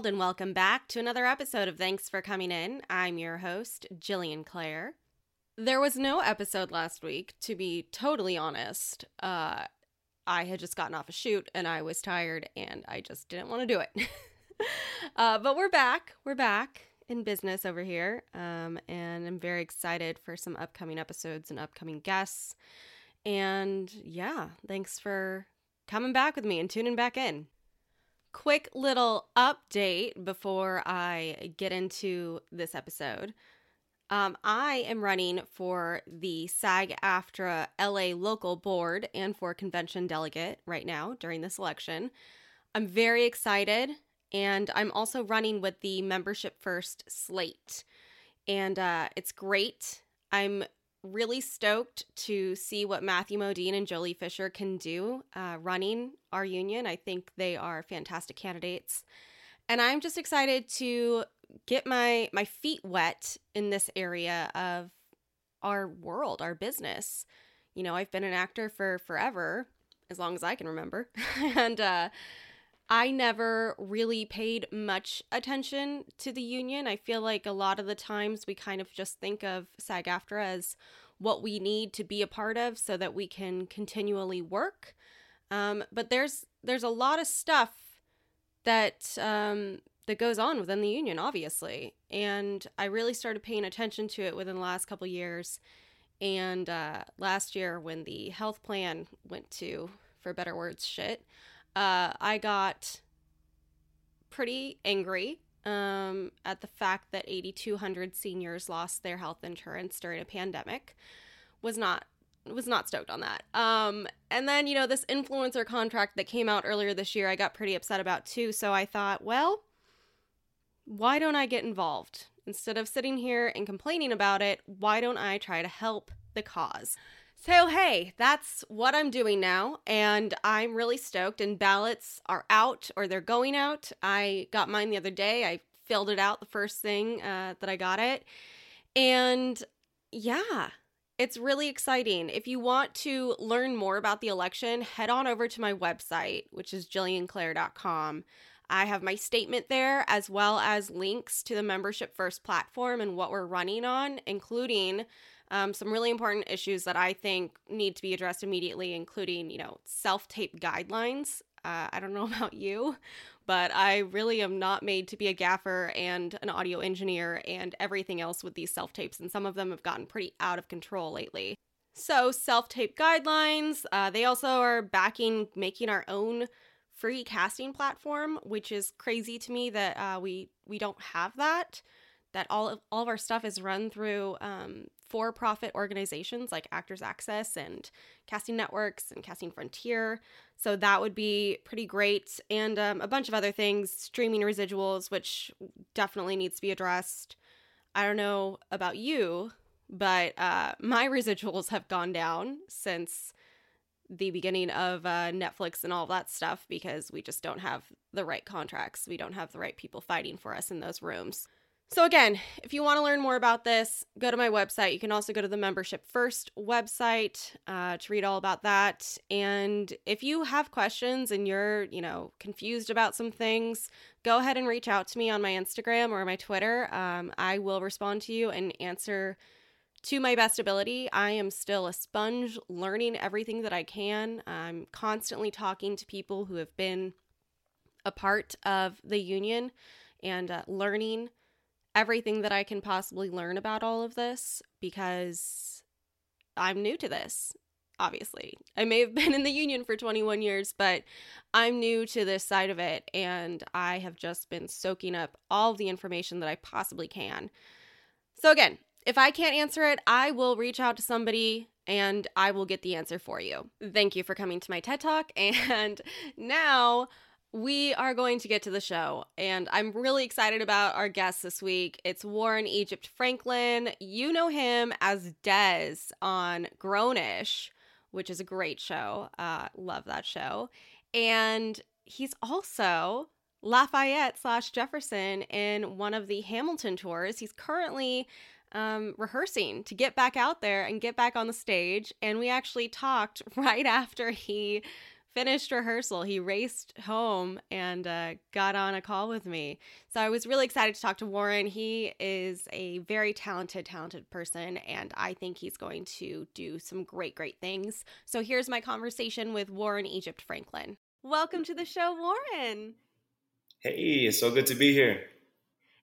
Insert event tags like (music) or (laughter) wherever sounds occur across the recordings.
World, and welcome back to another episode of Thanks for Coming In. I'm your host, Jillian Clare. There was no episode last week, to be totally honest. Uh, I had just gotten off a shoot and I was tired and I just didn't want to do it. (laughs) uh, but we're back. We're back in business over here. Um, and I'm very excited for some upcoming episodes and upcoming guests. And yeah, thanks for coming back with me and tuning back in quick little update before I get into this episode. Um, I am running for the SAG AFTRA LA local board and for convention delegate right now during this election. I'm very excited, and I'm also running with the membership first slate. And uh, it's great. I'm really stoked to see what Matthew Modine and Joely Fisher can do uh, running our union. I think they are fantastic candidates. And I'm just excited to get my my feet wet in this area of our world, our business. You know, I've been an actor for forever, as long as I can remember. (laughs) and uh I never really paid much attention to the union. I feel like a lot of the times we kind of just think of SAG AFTRA as what we need to be a part of so that we can continually work. Um, but there's there's a lot of stuff that um, that goes on within the union, obviously, and I really started paying attention to it within the last couple years. And uh, last year, when the health plan went to, for better words, shit, uh, I got pretty angry um, at the fact that 8,200 seniors lost their health insurance during a pandemic. Was not was not stoked on that. Um, and then you know this influencer contract that came out earlier this year, I got pretty upset about too. So I thought, well, why don't I get involved instead of sitting here and complaining about it? Why don't I try to help the cause? So, hey, that's what I'm doing now, and I'm really stoked. And ballots are out or they're going out. I got mine the other day. I filled it out the first thing uh, that I got it. And yeah, it's really exciting. If you want to learn more about the election, head on over to my website, which is jillianclare.com. I have my statement there as well as links to the membership first platform and what we're running on, including um, some really important issues that I think need to be addressed immediately, including, you know, self tape guidelines. Uh, I don't know (laughs) about you, but I really am not made to be a gaffer and an audio engineer and everything else with these self tapes, and some of them have gotten pretty out of control lately. So, self tape guidelines, uh, they also are backing making our own free casting platform, which is crazy to me that uh, we we don't have that. That all of all of our stuff is run through um, for profit organizations like Actors Access and Casting Networks and Casting Frontier. So that would be pretty great. And um, a bunch of other things, streaming residuals, which definitely needs to be addressed. I don't know about you, but uh, my (laughs) residuals have gone down since the beginning of uh, Netflix and all that stuff because we just don't have the right contracts. We don't have the right people fighting for us in those rooms. So, again, if you want to learn more about this, go to my website. You can also go to the Membership First website uh, to read all about that. And if you have questions and you're, you know, confused about some things, go ahead and reach out to me on my Instagram or my Twitter. Um, I will respond to you and answer to my best ability. I am still a sponge learning everything that I can. I'm constantly talking to people who have been a part of the union and uh, learning everything that I can possibly learn about all of this because I'm new to this, obviously. I may have (laughs) been in the union for 21 years, but I'm new to this side of it and I have just been soaking up all the information that I possibly can. So, again, if I can't answer it, I will reach out to somebody and I will get the answer for you. Thank you for coming to my TED Talk. (laughs) And now, we are going to get to the show, and I'm really excited about our guest this week. It's Warren Egypt Franklin. You know him as Dez on Grownish, which is a great show. Uh, love that show. And he's also Lafayette slash Jefferson in one of the Hamilton tours. He's currently um, rehearsing to get back out there and get back on the stage. And we actually talked (laughs) right after he finished rehearsal, he raced home and uh, got on a call with me. So I was really excited to talk to Warren. He is a very talented, talented person, and I think he's going to do some great, great things. So here's my conversation with Warren Egypt Franklin. Welcome to the show, Warren. Hey, it's so good to be here.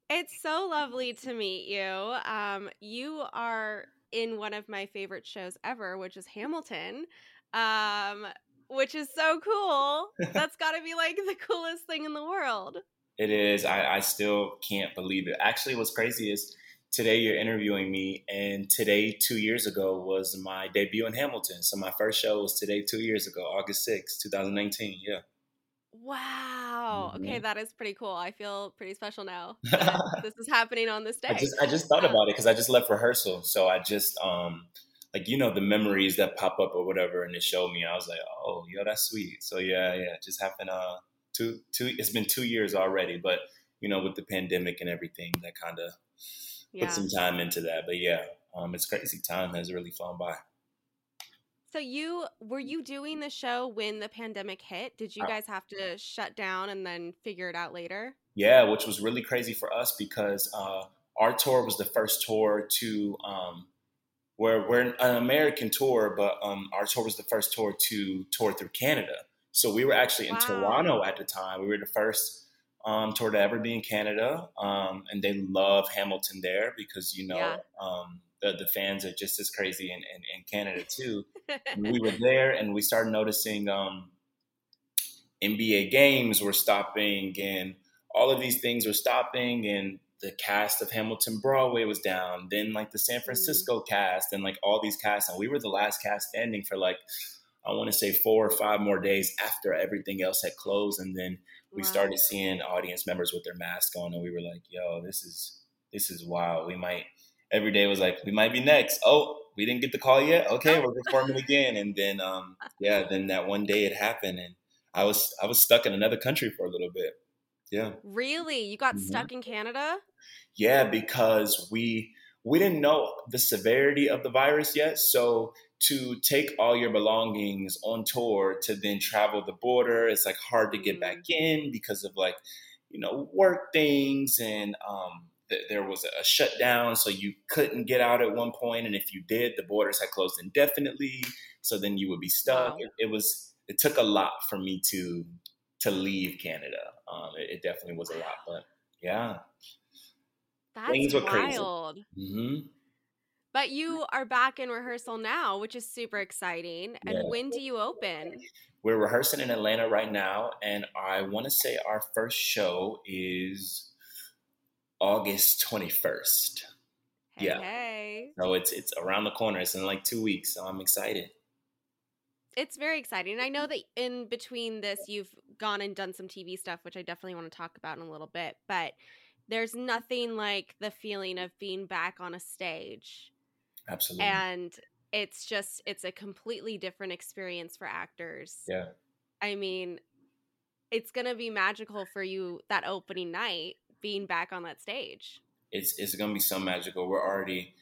It's so lovely to meet you. Um, you are in one of my favorite shows ever, which is Hamilton. Um, which is so cool. (laughs) That's got to be like the coolest thing in the world. It is. I, I still can't believe it. Actually, what's crazy is today you're interviewing me, and today, two years ago, was my debut in Hamilton. So my first show was today, two years ago, August 6, 2019. Yeah. Wow. Mm-hmm. Okay, that is pretty cool. I feel pretty special now. (laughs) this is happening on this day. I just, I just thought about it because I just left rehearsal. So I just, um, like you know the memories that pop up or whatever and it showed me i was like oh yo that's sweet. So yeah yeah it just happened uh two two it's been two years already but you know with the pandemic and everything that kind of yeah. put some time into that but yeah um it's crazy time has really flown by. So you were you doing the show when the pandemic hit? Did you uh guys have to shut down and then figure it out later? Yeah which was really crazy for us because uh our tour was the first tour to um we're, we're an American tour, but um, our tour was the first tour to tour through Canada. So we were actually in wow. Toronto at the time. We were the first um, tour to ever be in Canada, um, and they love Hamilton there because you know yeah. Um, the the fans are just as crazy in, in, in Canada too. (laughs) we were there, and we started noticing um, NBA games were stopping, and all of these things were stopping, and the cast of Hamilton Broadway was down, then like the San mm. Francisco mm. cast, and like all these casts, and we were the last cast standing for like I want to say four or five more days after everything else had closed, and then we wow. started seeing audience members with their mask on, and we were like, "Yo, this is this is wild. We might." Every day was like, "We might be next." Oh, we didn't get the call yet. Okay, we're (laughs) performing again, and then um, yeah, then that one day it happened, and I was I was stuck in another country for a little bit. Yeah. Really? You got mm-hmm. stuck in Canada? Yeah, because we we didn't know the severity of the virus yet. So to take all your belongings on tour to then travel the border, it's like hard to get mm-hmm. back in because of like, you know, work things and um there was a shutdown, so you couldn't get out at one point, and if you did, the borders had closed indefinitely. So then you would be stuck. Wow. It, it was it took a lot for me to to leave Canada. Um, it, it, definitely was a lot, but yeah, that's things were wild. Mm-hmm. But you are back in rehearsal now, which is super exciting. And yeah. when do you open? We're rehearsing in Atlanta right now, and I want to say our first show is August twenty first. Hey, yeah. Hey. So it's it's around the corner. It's in like two weeks, so I'm excited it's very exciting. I know that in between this, you've gone and done some TV stuff, which I definitely want to talk about in a little bit. But there's nothing like the feeling of being back on a stage. Absolutely. And it's just it's a completely different experience for actors. Yeah. I mean, it's going to be magical for you that opening night being back on that stage. It's it's going to be so magical. We're already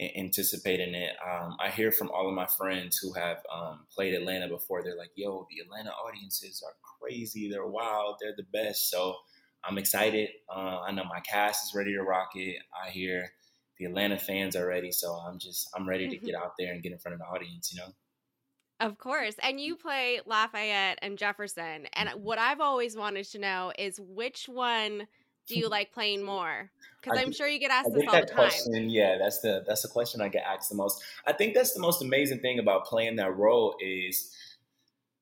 anticipating it. Um, I hear from all of my friends who have um, played Atlanta before. They're like, "Yo, the Atlanta audiences are crazy. They're wild. They're the best." So I'm excited. Uh, I know my cast is ready to rock it. I hear the Atlanta fans are ready, so I'm just I'm ready to get out there and get in front of the audience. You know. Of course. And you play Lafayette and Jefferson. And mm-hmm. what I've always wanted to know is which one do you like playing more? Because I'm sure you get asked this all the time. Question, yeah, that's the that's the question I get asked the most. I think that's the most amazing thing about playing that role is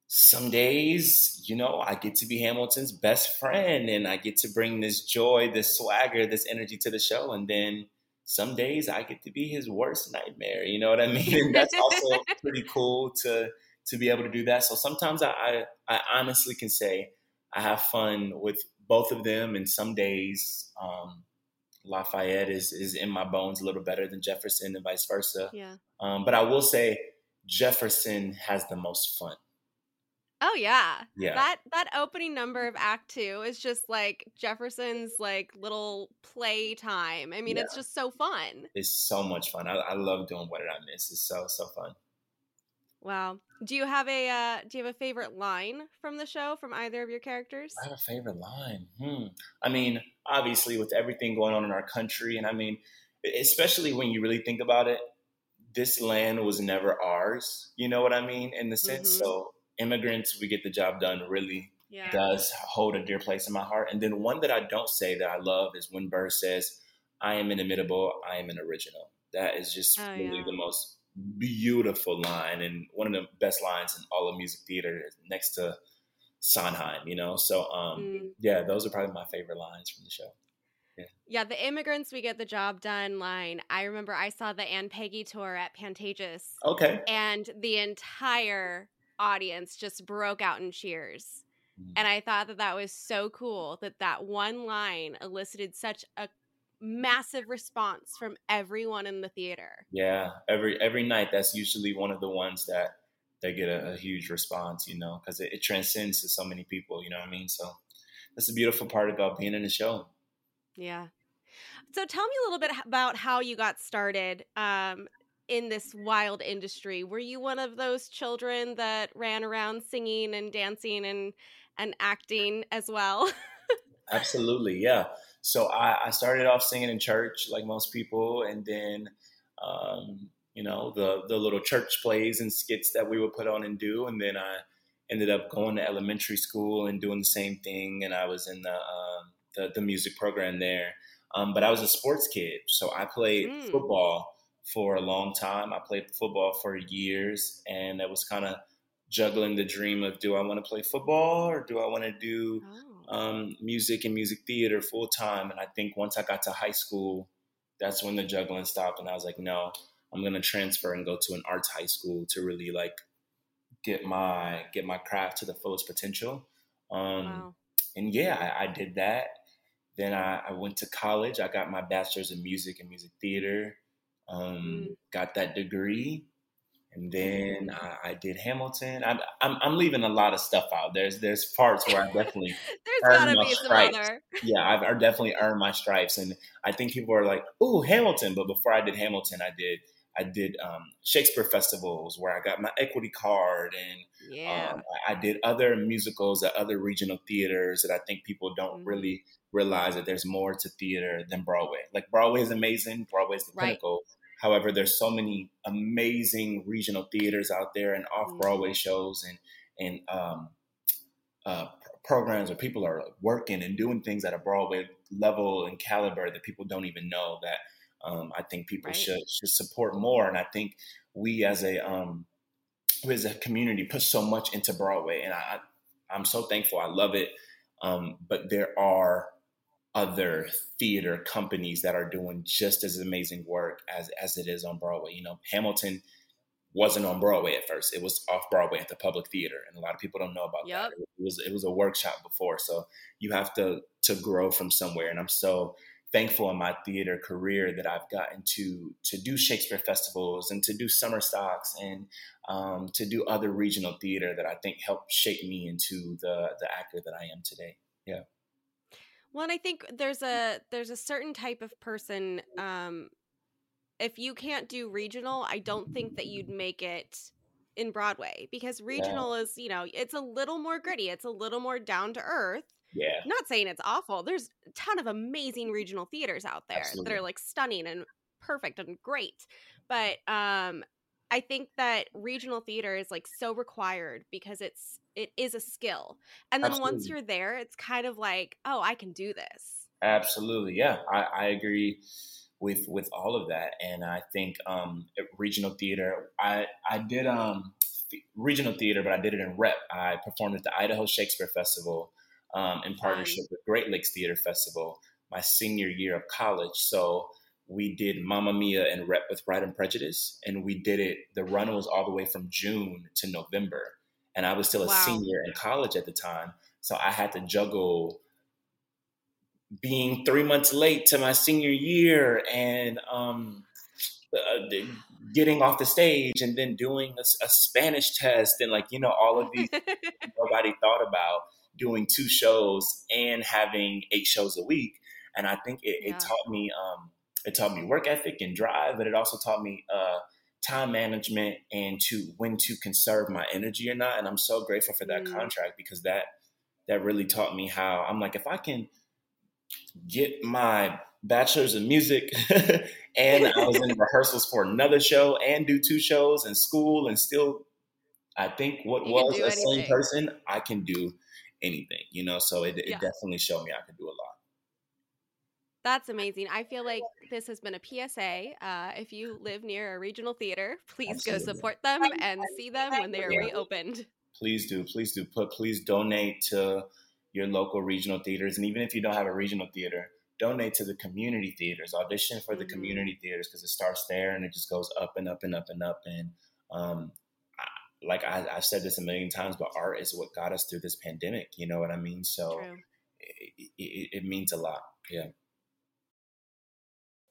some days, you know, I get to be Hamilton's best friend and I get to bring this joy, this swagger, this energy to the show. And then some days I get to be his worst nightmare. You know what I (laughs) mean? And that's also pretty cool to to be able to do that. So sometimes I, I, I honestly can say I have fun with both of them, and some days um, Lafayette is is in my bones a little better than Jefferson, and vice versa. Yeah. Um, but I will say Jefferson has the most fun. Oh yeah. Yeah. That that opening number of act 2 is just like Jefferson's like little play time. I mean, yeah. it's just so fun. It's so much fun. I, I love doing what did I miss. It's so so fun. Wow. Do you have a uh, do you have a favorite line from the show from either of your characters? I have a favorite line. Hmm. I mean, obviously with everything going on in our country and I mean, especially when you really think about it, this land was never ours. You know what I mean? In the sense mm-hmm. so immigrants, we get the job done really yeah. does hold a dear place in my heart. And then one that I don't say that I love is when Burr says, I am inimitable, I am an original. That is just oh, really yeah. the most beautiful line and one of the best lines in all of music theater next to Sondheim, you know? So, um, mm. yeah, those are probably my favorite lines from the show. Yeah. yeah, the immigrants we get the job done line. I remember I saw the And Peggy tour at Pantages. Okay. And the entire audience just broke out in cheers. Mm. And I thought that that was so cool that that one line elicited such a massive response from everyone in the theater. Yeah, every every night that's usually one of the ones that they get a, a huge response, you know, because it, it, transcends to so many people. You know what I mean? So that's the beautiful part about being in the show. Yeah. So tell me a little bit about how you got started. Um, in this wild industry. Were you one of those children that ran around singing and dancing and and acting as well? (laughs) Absolutely, yeah. So I, I, started off singing in church like most people, and then um, you know the the little church plays and skits that we would put on and do, and then I ended up going to elementary school and doing the same thing, and I was in the uh, the, the, music program there. Um, but I was a sports kid, so I played mm. football for a long time. I played football for years, and it was kind of juggling the dream of do I want to play football or do I want to do oh. Um, music and music theater full time? And I think once I got to high school, that's when the juggling stopped, and I was like, no, I'm gonna transfer and go to an arts high school to really like get my get my craft to the fullest potential. Um, wow. And yeah, I, I, did that. Then I, I went to college. I got my bachelor's in music and music theater um, mm. got that degree, and then I, I did Hamilton. I'm, I'm, I'm leaving a lot of stuff out. There's there's parts where I definitely (laughs) there's gotta be stripes. Yeah, I've, I've definitely earned my stripes, and I think people are like, "Ooh, Hamilton!" But before I did Hamilton, I did I did um, Shakespeare festivals where I got my equity card, and yeah. um, I, I, did other musicals at other regional theaters that I think people don't mm-hmm. really realize that there's more to theater than Broadway. Like Broadway is amazing, Broadway is the right. pinnacle, However, there's so many amazing regional theaters out there and off Broadway mm-hmm. shows and and um, uh, programs where people are working and doing things at a Broadway level and caliber that people don't even know that um, I think people right. should should support more. And I think we as a um, we as a community put so much into Broadway, and I I'm so thankful. I love it. Um, but there are other theater companies that are doing just as amazing work as as it is on Broadway. You know, Hamilton wasn't on Broadway at first; it was off Broadway at the Public Theater, and a lot of people don't know about yep. that. It was it was a workshop before, so you have to to grow from somewhere. And I'm so thankful in my theater career that I've gotten to to do Shakespeare festivals and to do summer stocks and um, to do other regional theater that I think helped shape me into the the actor that I am today. Yeah. Well, and I think there's a there's a certain type of person. Um, if you can't do regional, I don't think that you'd make it in Broadway because regional yeah. is you know it's a little more gritty, it's a little more down to earth. Yeah. not saying it's awful. There's a ton of amazing regional theaters out there Absolutely. that are like stunning and perfect and great. But um I think that regional theater is like so required because it's it is a skill. And then Absolutely. once you're there, it's kind of like, oh, I can do this. Absolutely. Yeah. I, I agree with with all of that. And I think um regional theater, I I did um regional theater, but I did it in rep. I performed at the Idaho Shakespeare Festival um, in partnership with Great Lakes Theater Festival my senior year of college. So we did Mamma Mia and Rep with Pride and Prejudice, and we did it. The run was all the way from June to November, and I was still a wow. senior in college at the time, so I had to juggle being three months late to my senior year and um, uh, getting off the stage and then doing a, a, Spanish test and like you know all of these (laughs) nobody thought about doing two shows and having eight shows a week. And I think it, yeah. it taught me um, it taught me work ethic and drive, but it also taught me uh, time management and to when to conserve my energy or not. And I'm so grateful for that mm. contract because that that really taught me how I'm like if I can get my bachelor's in music (laughs) and I was in (laughs) rehearsals for another show and do two shows in school and still I think what you was a same person I can do anything, you know. So it, yeah. it definitely showed me I could do a lot. That's amazing. I feel like this has been a PSA. Uh, if you live near a regional theater, (laughs) please Absolutely. go support them and see them when they are yeah. reopened. (laughs) Please do. Please do. Put please donate to your local regional theaters, and even if you don't have a regional theater, donate to the community theaters. Audition for the mm-hmm. community theaters because it starts there and it just goes up and up and up and up. And um, I, like I, have said this a million times, but art is what got us through this pandemic. You know what I mean? So it, it, it means a lot. Yeah.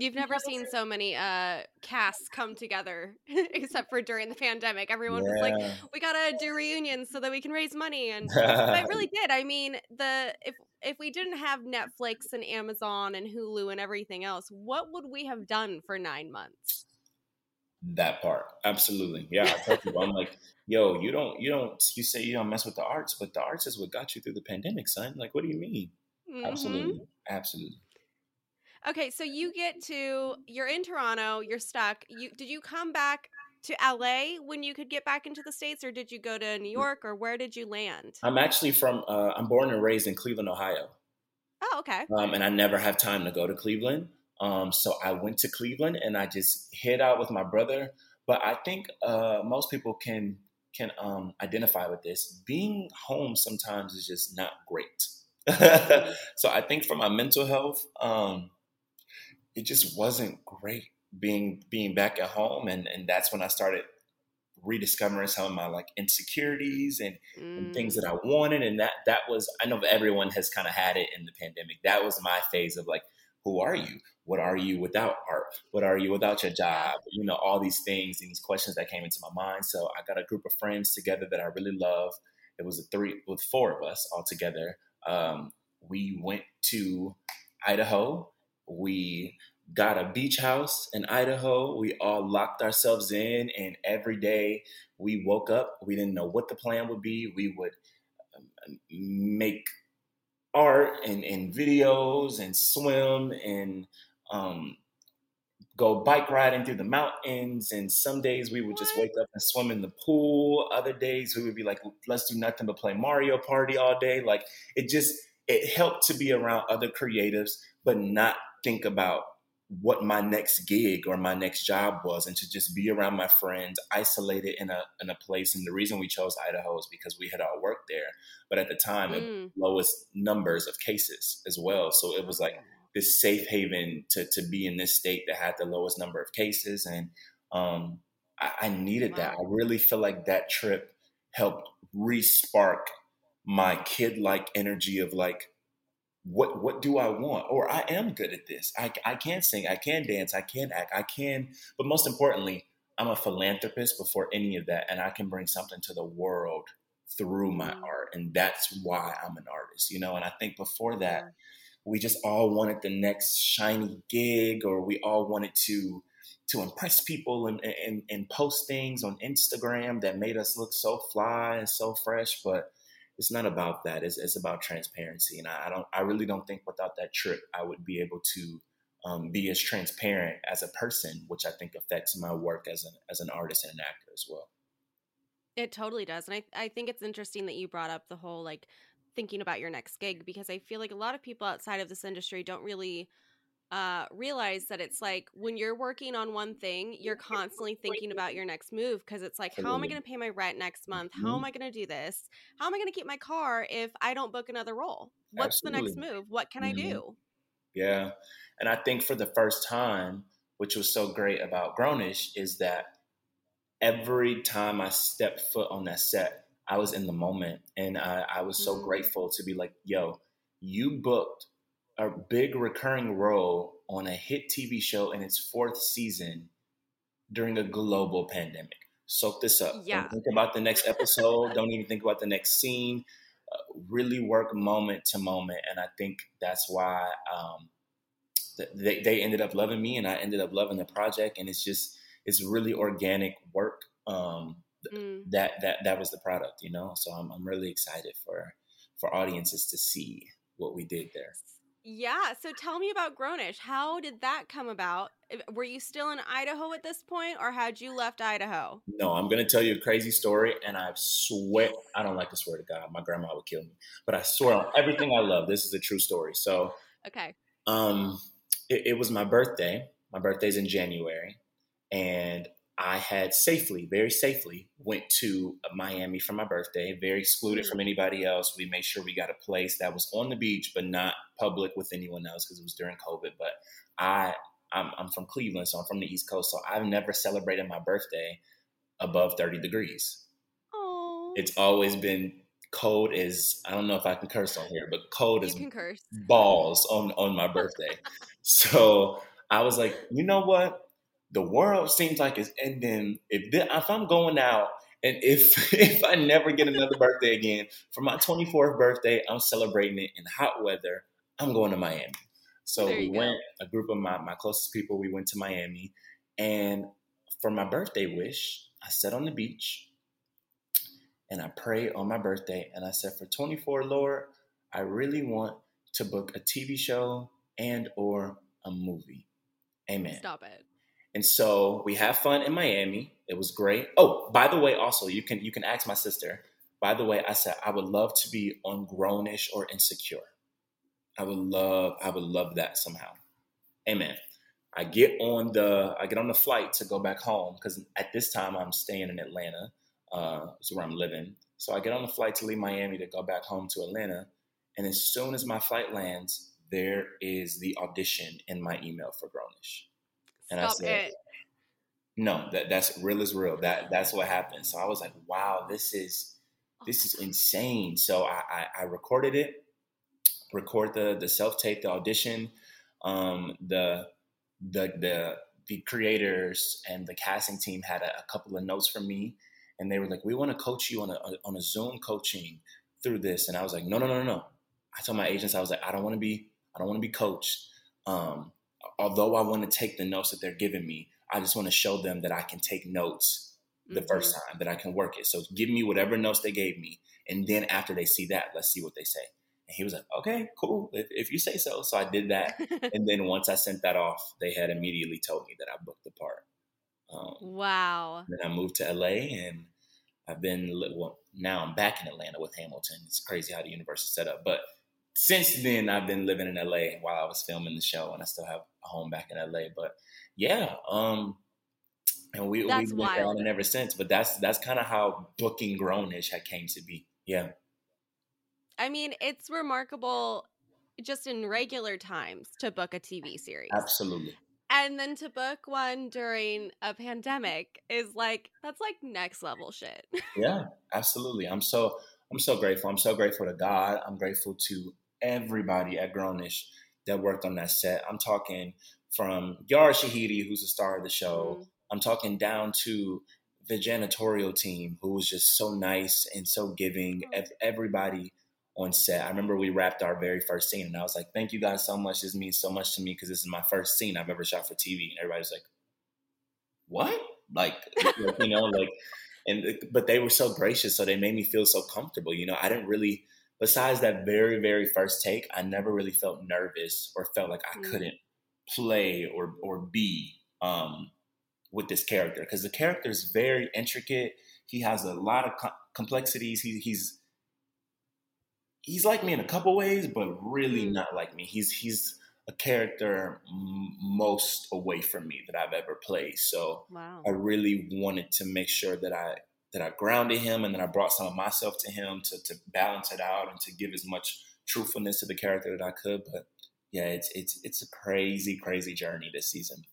You've never seen so many uh casts come together (laughs) except for during the pandemic. Everyone yeah. was like, "We gotta do reunions so that we can raise money," and I really (laughs) did. I mean, the if if we didn't have Netflix and Amazon and Hulu and everything else, what would we have done for nine months? That part, absolutely, yeah. I I'm like, yo, you don't, you don't, you say you don't mess with the arts, but the arts is what got you through the pandemic, son. Like, what do you mean? Mm-hmm. Absolutely, absolutely. Okay, so you get to you're in Toronto, you're stuck. You did you come back to LA when you could get back into the states or did you go to New mm. York or where did you land? I'm actually from uh, I'm born and raised in Cleveland, Ohio. Oh, okay. Um, and I never have time to go to Cleveland. Um, so I went to Cleveland and I just hid out with my brother. But I think uh, most people can can um, identify with this. Being home sometimes is just not great. (laughs) Mm. so I think for my mental health, um, it just wasn't great being being back at home and and that's when I started rediscovering some of my like insecurities and, mm. and, things that I mm. wanted and that that was I know everyone has kind of had it in the pandemic. That was my phase of like who are you? What are you without art? What are you without your job? You know, all these things and these questions that came into my mind. So I got a group of friends together that I really love. It was a three with four of us all together. Um, we went to Idaho we got a beach house in Idaho. We all locked ourselves in, and every day we woke up. We didn't know what the plan would be. We would um, make art and, and videos and swim and um, go bike riding through the mountains. And some days we would just wake up and swim in the pool. Other days we would be like, let's do nothing but play Mario Party all day. Like it just, it helped to be around other creatives but not think about what my next gig or my next job was and to just be around my friends isolated in a in a place. And the reason we chose Idaho is because we had all worked there but at the time mm. it lowest numbers of cases as well. So it was like this safe haven to to be in this state that had the lowest number of cases. And um, I, I, needed wow. that. I really feel like that trip helped re-spark my kid like energy of like what what do I want? Or I am good at this. I, I can sing, I can dance, I can act, I can. But most importantly, I'm a philanthropist before any of that, and I can bring something to the world through my mm. art, and that's why I'm an artist, you know. And I think before that, we just all wanted the next shiny gig, or we all wanted to to impress people and, and, and post things on Instagram that made us look so fly and so fresh, but it's not about that. It's, it's about transparency. And I, I, don't, I really don't think without that trip, I would be able to um, be as transparent as a person, which I think affects my work as an, as an artist and an actor as well. It totally does. And I, I think it's interesting that you brought up the whole like thinking about your next gig because I feel like a lot of people outside of this industry don't really uh, realize that it's like when you're working on one thing, you're constantly thinking about your next move because it's like, how am I going to pay my rent next month? How am mm-hmm. I going to do this? How am I going to keep my car if I don't book another role? What's Absolutely. the next move? What can mm-hmm. I do? Yeah. And I think for the first time, which was so great about Grownish, is that every time I stepped foot on that set, I was in the moment. And I, I was so mm-hmm. grateful to be like, yo, you booked a big recurring role on a hit TV show in its fourth season during a global pandemic. Soak this up. Yeah. Don't think about the next episode. (laughs) Don't even think about the next scene. Uh, really work moment to moment, and I think that's why um, they they ended up loving me, and I ended up loving the project. And it's just it's really organic work. Um, mm. That that that was the product, you know. So I'm I'm really excited for for audiences to see what we did there. Yeah. So tell me about Grownish. How did that come about? Were you still in Idaho at this point, or had you left Idaho? No, I'm going to tell you a crazy story, and I swear I don't like to swear to God. My grandma would kill me, but I swear on everything I love, this is a true story. So, okay. Um, it, it was my birthday. My birthday's in January, and I had safely, very safely, went to Miami for my birthday, very excluded from mm. anybody else. We made sure we got a place that was on the beach, but not public with anyone else because it was during COVID. But I, I'm, I'm from Cleveland, so I'm from the East Coast, so I've never celebrated my birthday above 30 degrees. Aww. It's always been cold as I don't know if I can curse on here, but cold as curse. balls on on my birthday. (laughs) so I was like, you know what? The world seems like it's ending. If this, if I'm going out and if (laughs) if I never get another birthday again for my 24th birthday, I'm celebrating it in hot weather. I'm going to Miami. So we go. went a group of my my closest people. We went to Miami, and for my birthday wish, I sat on the beach and I prayed on my birthday, and I said, "For 24, Lord, I really want to book a TV show and or a movie." Amen. Stop it. And so we have fun in Miami. It was great. Oh, by the way, also you can you can ask my sister. By the way, I said I would love to be on Grownish or Insecure. I would love I would love that somehow. Amen. I get on the I get on the flight to go back home because at this time I'm staying in Atlanta. Uh, where I'm living. So I get on the flight to leave Miami to go back home to Atlanta. And as soon as my flight lands, there is the audition in my email for Grownish. And Stop I said, it. No, that that's real is real. That that's what happened. So I was like, wow, this is this is insane. So I, I, I recorded it, record the the self tape, the audition, um, the the the the creators and the casting team had a, a couple of notes from me, and they were like, "We want to coach you on a, on a Zoom coaching through this." And I was like, No, "No, no, no, no." I told my agents, I was like, "I don't want to be, I don't want to be coached. Um, although I want to take the notes that they're giving me, I just want to show them that I can take notes the mm-hmm. first time, that I can work it. So give me whatever notes they gave me. And then after they see that, let's see what they say. And he was like, okay, cool. If, if you say so. So I did that. (laughs) and then once I sent that off, they had immediately told me that I booked the part. Um, wow. Then I moved to LA and I've been, well, now I'm back in Atlanta with Hamilton. It's crazy how the universe is set up. But since then, I've been living in LA while I was filming the show, and I still have home back in LA. But yeah, um, and we That's we've been wild. it ever since. But that's that's kind of how booking Grownish had came to be. Yeah, I mean, it's remarkable just in regular times to book a TV series. absolutely. And then to book one during a pandemic is like that's like next level shit. (laughs) Yeah, absolutely. I'm so I'm so grateful. I'm so grateful to God. I'm grateful to everybody at Grownish that worked on that set. I'm talking from Yara Shahidi, who's the star of the show. Mm. I'm talking down to the janitorial team, who was just so nice and so giving. Ev- Everybody on set. I remember we wrapped our very first scene, and I was like, "Thank you guys so much. This means so much to me because this is my first scene I've ever shot for TV." And everybody's like, "What?" Like, (laughs) you know, like, and but they were so gracious, so they made me feel so comfortable. You know, I didn't really. Besides that very, very first take, I never really felt nervous or felt like I Mm. couldn't play or or be um, with this character because the character is very intricate. He has a lot of co- complexities. He, he's he's like me in a couple ways, but really Mm. not like me. He's he's a character m- most away from me that I've ever played. So Wow. I really wanted to make sure that I that I grounded him and that I brought some of myself to him to to balance it out and to give as much truthfulness to the character that I could. But yeah, it's it's it's a crazy, crazy journey this season.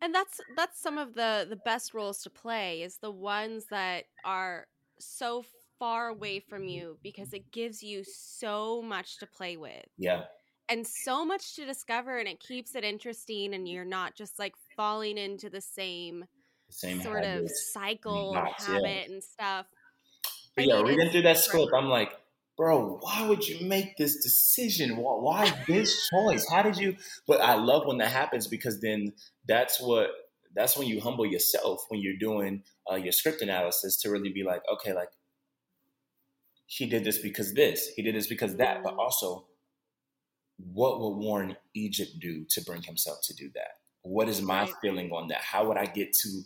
And that's that's some of the the best roles to play is the ones that are so far away from you because it gives you so much to play with Yeah. and so much to discover and it keeps it interesting and you're not just like falling into the same, same sort of cycle and knots, yeah. habit and stuff. But I yeah, mean, reading through that script, I'm like, bro, why would you make this decision? Why, why this choice? How did you? But I love when that happens because then that's what that's when you humble yourself when you're doing uh, your script analysis to really be like, okay, like he did this because this, he did this because that, but Mhm. also, what would Warren Egypt do to bring himself to do that? What is my feeling on that? How would I get to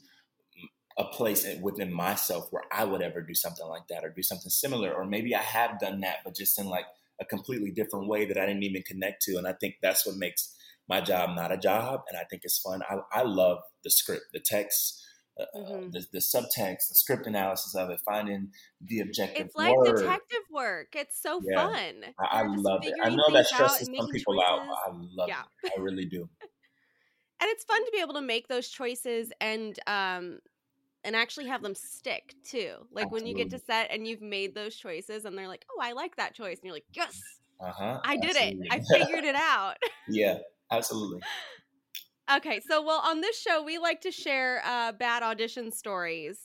a place within myself where I would ever do something like that or do something similar. Or maybe I have done that, but just in like a completely different way that I didn't even connect to. And I think that's what makes my job not a job. And I think it's fun. I, I love the script, the text, uh, Mhm. the, the subtext, the script analysis of it, finding the objective It's like word. detective work. It's so Yeah. fun. I, I love it. I know that stresses some people out. choices. but I love Yeah. it. I really do. (laughs) and it's fun to be able to make those choices and um and actually have them stick too like when you get to set and you've made those choices and they're like oh i like that choice and you're like yes Uh huh. i did it i figured it (laughs) out yeah, absolutely. okay so well on this show we like to share uh bad audition stories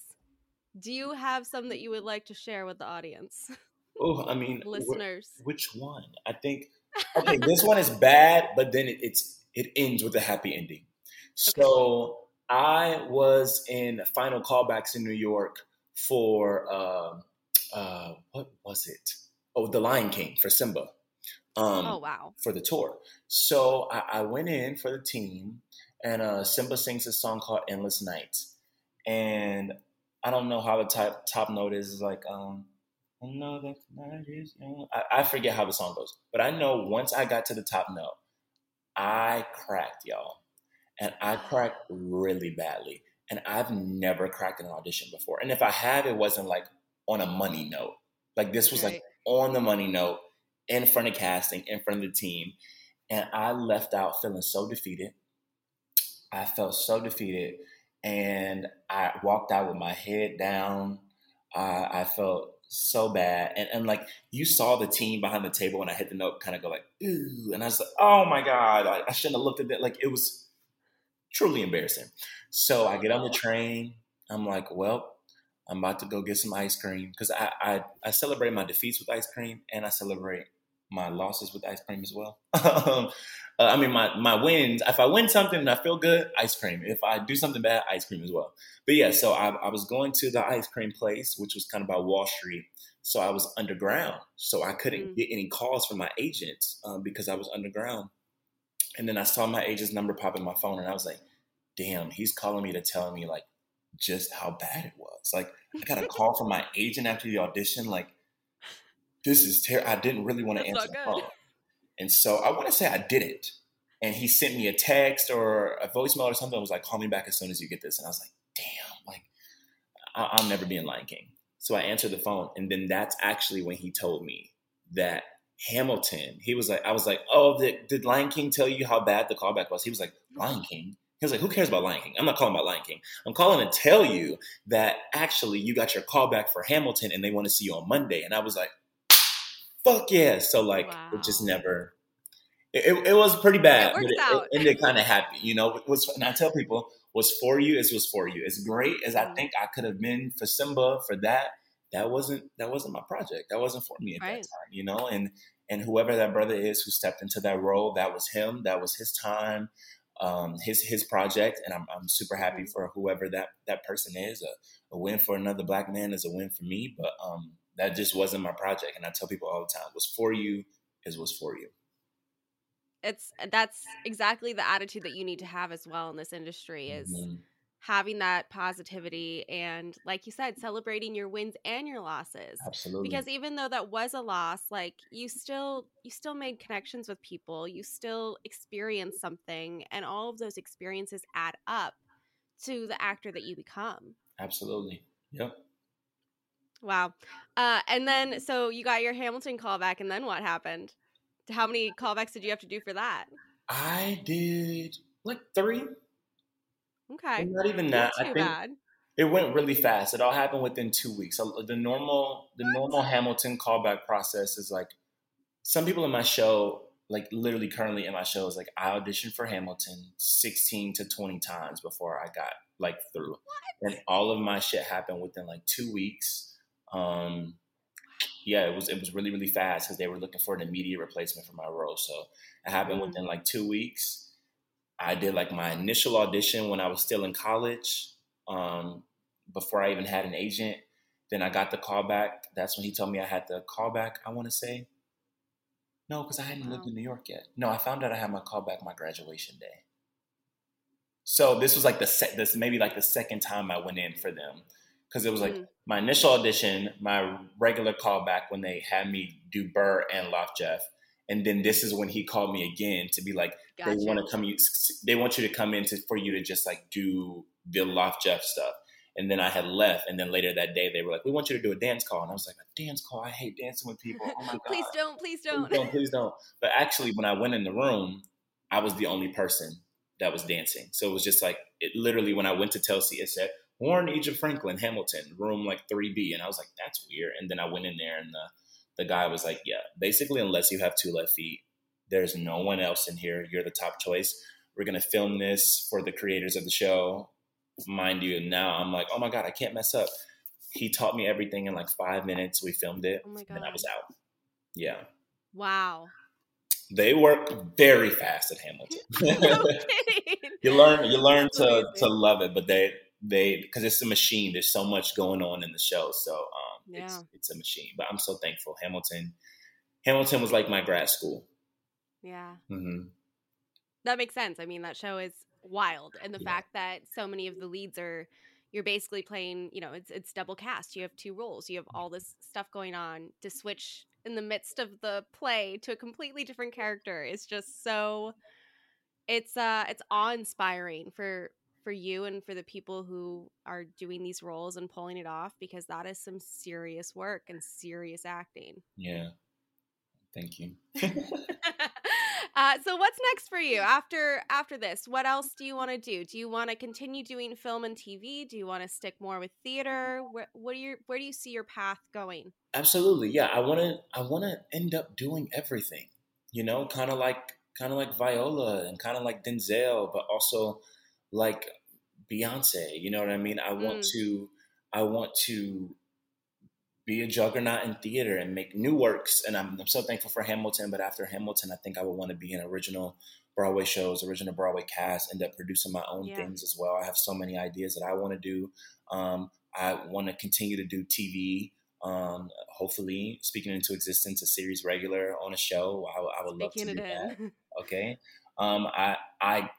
do you have some that you would like to share with the audience Oh, I mean, (laughs) wh- listeners Which one? I think okay, this (laughs) one is bad, but then it, it's it ends with a happy ending. So I was in final callbacks in New York for um uh, what was it? Oh, The Lion King for Simba. Um, oh wow for the tour. So I, I went in for the team, and uh, Simba sings a song called "Endless Nights," and I don't know how the top top note is. It's like um, I know that night is young. I, I forget how the song goes, but I know once I got to the top note, I cracked, y'all, and I cracked really badly. And I've never cracked an audition before. And if I have, it wasn't like on a money note. Like this was like on the money note, in front of casting, in front of the team. And I left out feeling so defeated. I felt so defeated. And I walked out with my head down. Uh, I felt so bad. And, and like you saw the team behind the table when I hit the note kind of go like, ooh. And I was like, oh my God, I, I shouldn't have looked at that. Like it was truly embarrassing. So I get on the train. I'm like, well, I'm about to go get some ice cream because I, I I celebrate my defeats with ice cream and I celebrate my losses with ice cream as well. (laughs) uh, I mean, my my wins. If I win something and I feel good, ice cream. If I do something bad, ice cream as well. But yeah, so I, I was going to the ice cream place, which was kind of by Wall Street. So I was underground, so I couldn't Mm. get any calls from my agents um, because I was underground. And then I saw my agent's number pop in my phone, and I was like, "Damn, he's calling me to tell me like just how bad it was." Like I got a (laughs) call from my agent after the audition, like this is terrible. I didn't really want to That's answer the phone. And so I want to say I didn't. And he sent me a text or a voicemail or something. and was like, call me back as soon as you get this. And I was like, damn, like, I- I'll never be in Lion King. So I answered the phone. And then that's actually when he told me that Hamilton, he was like, I was like, oh, did, did Lion King tell you how bad the callback was? He was like, Lion King? He was like, who cares about Lion King? I'm not calling about Lion King. I'm calling to tell you that actually you got your callback for Hamilton and they want to see you on Monday. And I was like, fuck yeah. So like it just never it, it, was pretty bad, It but it, it ended kind of happy. You know, it was and I tell people what's for you is what's for you. As great as I Mhm. think I could have been for Simba for that, that wasn't that wasn't my project. That wasn't for me at Right. that time, you know, and and whoever that brother is who stepped into that role, that was him, that was his time, um, his his project, and I'm I'm super happy Mhm. for whoever that that person is. A, a win for another black man is a win for me, but um, that just wasn't my project. And I tell people all the time, what's for you is what's for you. It's that's exactly the attitude that you need to have as well in this industry is Mhm. Having that positivity and like you said celebrating your wins and your losses. Absolutely. because even though that was a loss like you still you still made connections with people you still experienced something and all of those experiences add up to the actor that you become Absolutely. Yep. wow uh, and then so you got your hamilton callback and then what happened how many callbacks did you have to do for that I did like three. Okay Not even not that. too I think bad it went really fast. It all happened within two weeks. So the normal the normal Hamilton callback process is like some people in my show, like literally currently in my show, is like I auditioned for Hamilton 16 to 20 times before I got like through. And all of my shit happened within like two weeks. Um yeah, it was it was really, really fast because they were looking for an immediate replacement for my role. So it happened Mm. within like two weeks. I did like my initial audition when I was still in college, um, before I even had an agent. Then I got the call back. That's when he told me I had the call back, I want to say. No, because I hadn't lived in New York yet. No, I found out I had my call back my graduation day. So this was like the se- this maybe like the second time I went in for them because it was like Mm. my initial audition, my regular callback when they had me do Burr and Laf Jeff, and then this is when he called me again to be like gotcha. they want to come you they want you to come in to, for you to just like do the Laf Jeff stuff. And then I had left, and then later that day they were like, "We want you to do a dance call," and I was like, "A dance call? I hate dancing with people. Oh my (laughs) god! please don't please please don't don't, please don't." But actually, when I went in the room, I was the only person that was dancing. So it was just like it literally when I went to Telsey, it said Warren Egypt Franklin, Hamilton, room like 3B. And I was like, that's weird. And then I went in there and the, the guy was like, yeah, basically, unless you have two left feet, there's no one else in here. You're the top choice. We're going to film this for the creators of the show. Mind you, now I'm like, oh my God, I can't mess up. He taught me everything in like five minutes. We filmed it. Oh my and I was out. Yeah. wow They work very fast at (laughs) Hamilton. (laughs) you learn you learn to to love it but they they because it's a machine there's so much going on in the show so um Yeah. it's a machine but i'm so thankful hamilton hamilton was like my grad school yeah hmm That makes sense. I mean, that show is wild, and the Yeah. fact that so many of the leads are you're basically playing. You know, it's it's double cast. You have two roles. You have all this stuff going on to switch in the midst of the play to a completely different character. It's just so. It's uh, it's awe inspiring for for you and for the people who are doing these roles and pulling it off because that is some serious work and serious acting. yeah thank you (laughs) (laughs) uh, so what's next for you after after this? What else do you want to do? Do you want to continue doing film and TV? Do you want to stick more with theater? Where what do you where do you see your path going? absolutely yeah i want to i want to end up doing everything you know kind of like kind of like viola and kind of like denzel but also like beyonce you know what i mean? I want Mm. to i want to be a juggernaut in theater and make new works and I'm, I'm so thankful for hamilton but after hamilton i think i would want to be in original broadway shows original broadway cast end up producing my own Yeah. things as well. I have so many ideas that i want to do. Um, i want to continue to do tv um, hopefully speaking into existence a series regular on a show. I, I would love to do that (laughs) okay? Um, i i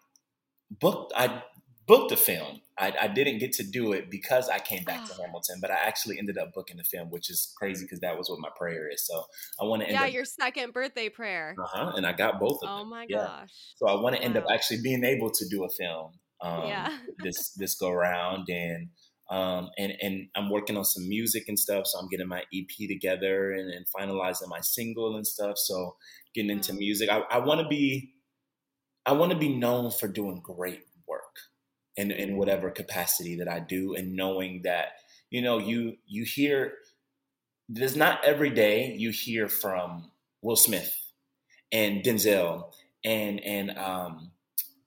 booked i booked the film. I, I, didn't get to do it because I came back to Hamilton, but I actually ended up booking the film, which is crazy because that was what my prayer is. So I want to end yeah, up, your second birthday prayer. Uh huh. And I got both of oh them. Oh my yeah. gosh. So I want to wow. end up actually being able to do a film. Um, yeah. this (laughs) this go around and um, and and I'm working on some music and stuff. So I'm getting my EP together and, and finalizing my single and stuff. So getting into music, I, I want to be I want to be known for doing great work in in whatever capacity that I do, and knowing that you know you you hear there's not every day you hear from Will Smith and Denzel and and um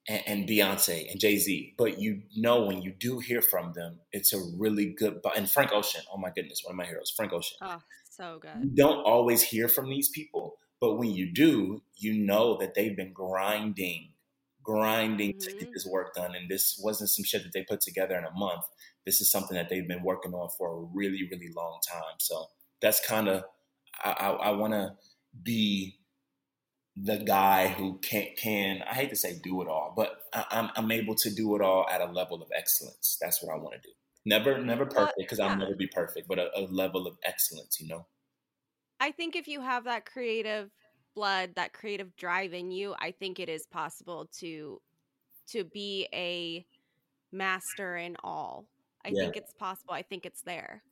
and, and Beyonce and Jay Z, but you know when you do hear from them, it's a really good. And Frank Ocean, oh my goodness, one of my heroes, Frank Ocean. Oh, so good. You don't always hear from these people, but when you do, you know that they've been grinding, grinding mm-hmm. to get mm-hmm. this work done. And this wasn't some shit that they put together in a month. This is something that they've been working on for a really, really long time. So that's kind of I, I, I want to be the guy who can can I hate to say do it all, but I, am I'm, I'm able to do it all at a level of excellence. That's what I want to do. Never never perfect because. I'll never be perfect, but a, a level of excellence. You know. I think if you have that creative blood, that creative drive in you, I think it is possible to to be a master in all. I yeah. think it's possible. I think it's there.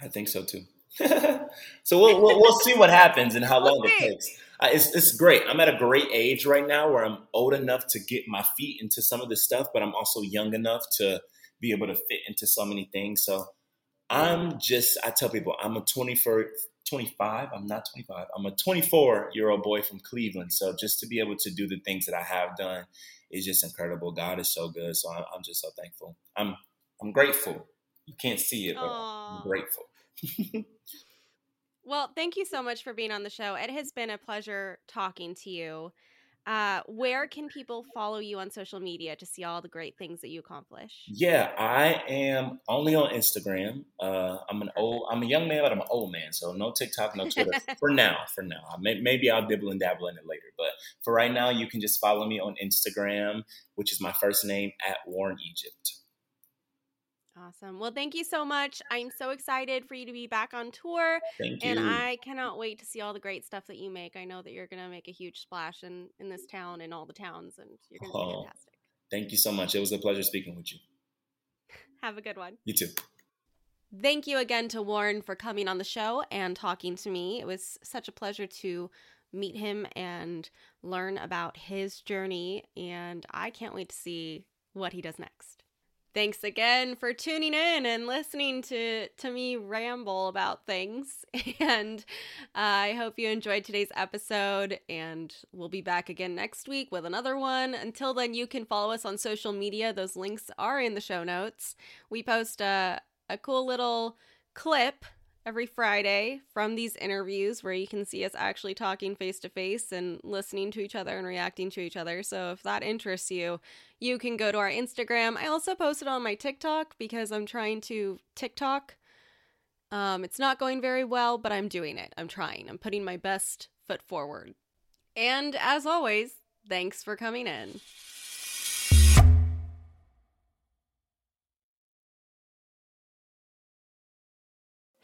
I think so too. (laughs) so we'll, we'll, we'll see what happens and how (laughs) long it takes. Uh, it's it's great. I'm at a great age right now where I'm old enough to get my feet into some of this stuff, but I'm also young enough to be able to fit into so many things. So I'm just I tell people I'm a 24 25. I'm not 25. I'm a 24 year old boy from Cleveland. So just to be able to do the things that I have done is just incredible. God is so good. So I'm, I'm just so thankful. I'm I'm grateful. You can't see it, but Aww. I'm grateful. (laughs) well, thank you so much for being on the show. It has been a pleasure talking to you. Uh, where can people follow you on social media to see all the great things that you accomplish? Yeah, I am only on Instagram. Uh, I'm an old, I'm a young man, but I'm an old man, so no TikTok, no Twitter (laughs) for now. For now, maybe I'll dibble and dabble in it later, but for right now, you can just follow me on Instagram, which is my first name at Warren Egypt. Awesome. Well, thank you so much. I'm so excited for you to be back on tour. Thank you. And I cannot wait to see all the great stuff that you make. I know that you're going to make a huge splash in, in this town and all the towns, and you're going to oh, be fantastic. Thank you so much. It was a pleasure speaking with you. (laughs) Have a good one. You too. Thank you again to Warren for coming on the show and talking to me. It was such a pleasure to meet him and learn about his journey, and I can't wait to see what he does next. Thanks again for tuning in and listening to, to me ramble about things. (laughs) And uh, I hope you enjoyed today's episode. And we'll be back again next week with another one. Until then, you can follow us on social media. Those links are in the show notes. We post a, a cool little clip every Friday from these interviews where you can see us actually talking face to face and listening to each other and reacting to each other. So if that interests you, you can go to our Instagram. I also post it on my TikTok because I'm trying to TikTok. Um, it's not going very well, but I'm doing it. I'm trying. I'm putting my best foot forward. And as always, thanks for coming in.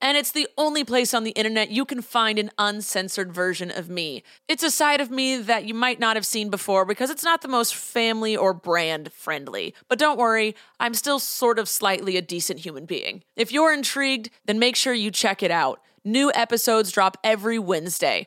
and it's the only place on the internet you can find an uncensored version of me. It's a side of me that you might not have seen before because it's not the most family or brand friendly. But don't worry, I'm still sort of slightly a decent human being. If you're intrigued, then make sure you check it out. New episodes drop every Wednesday.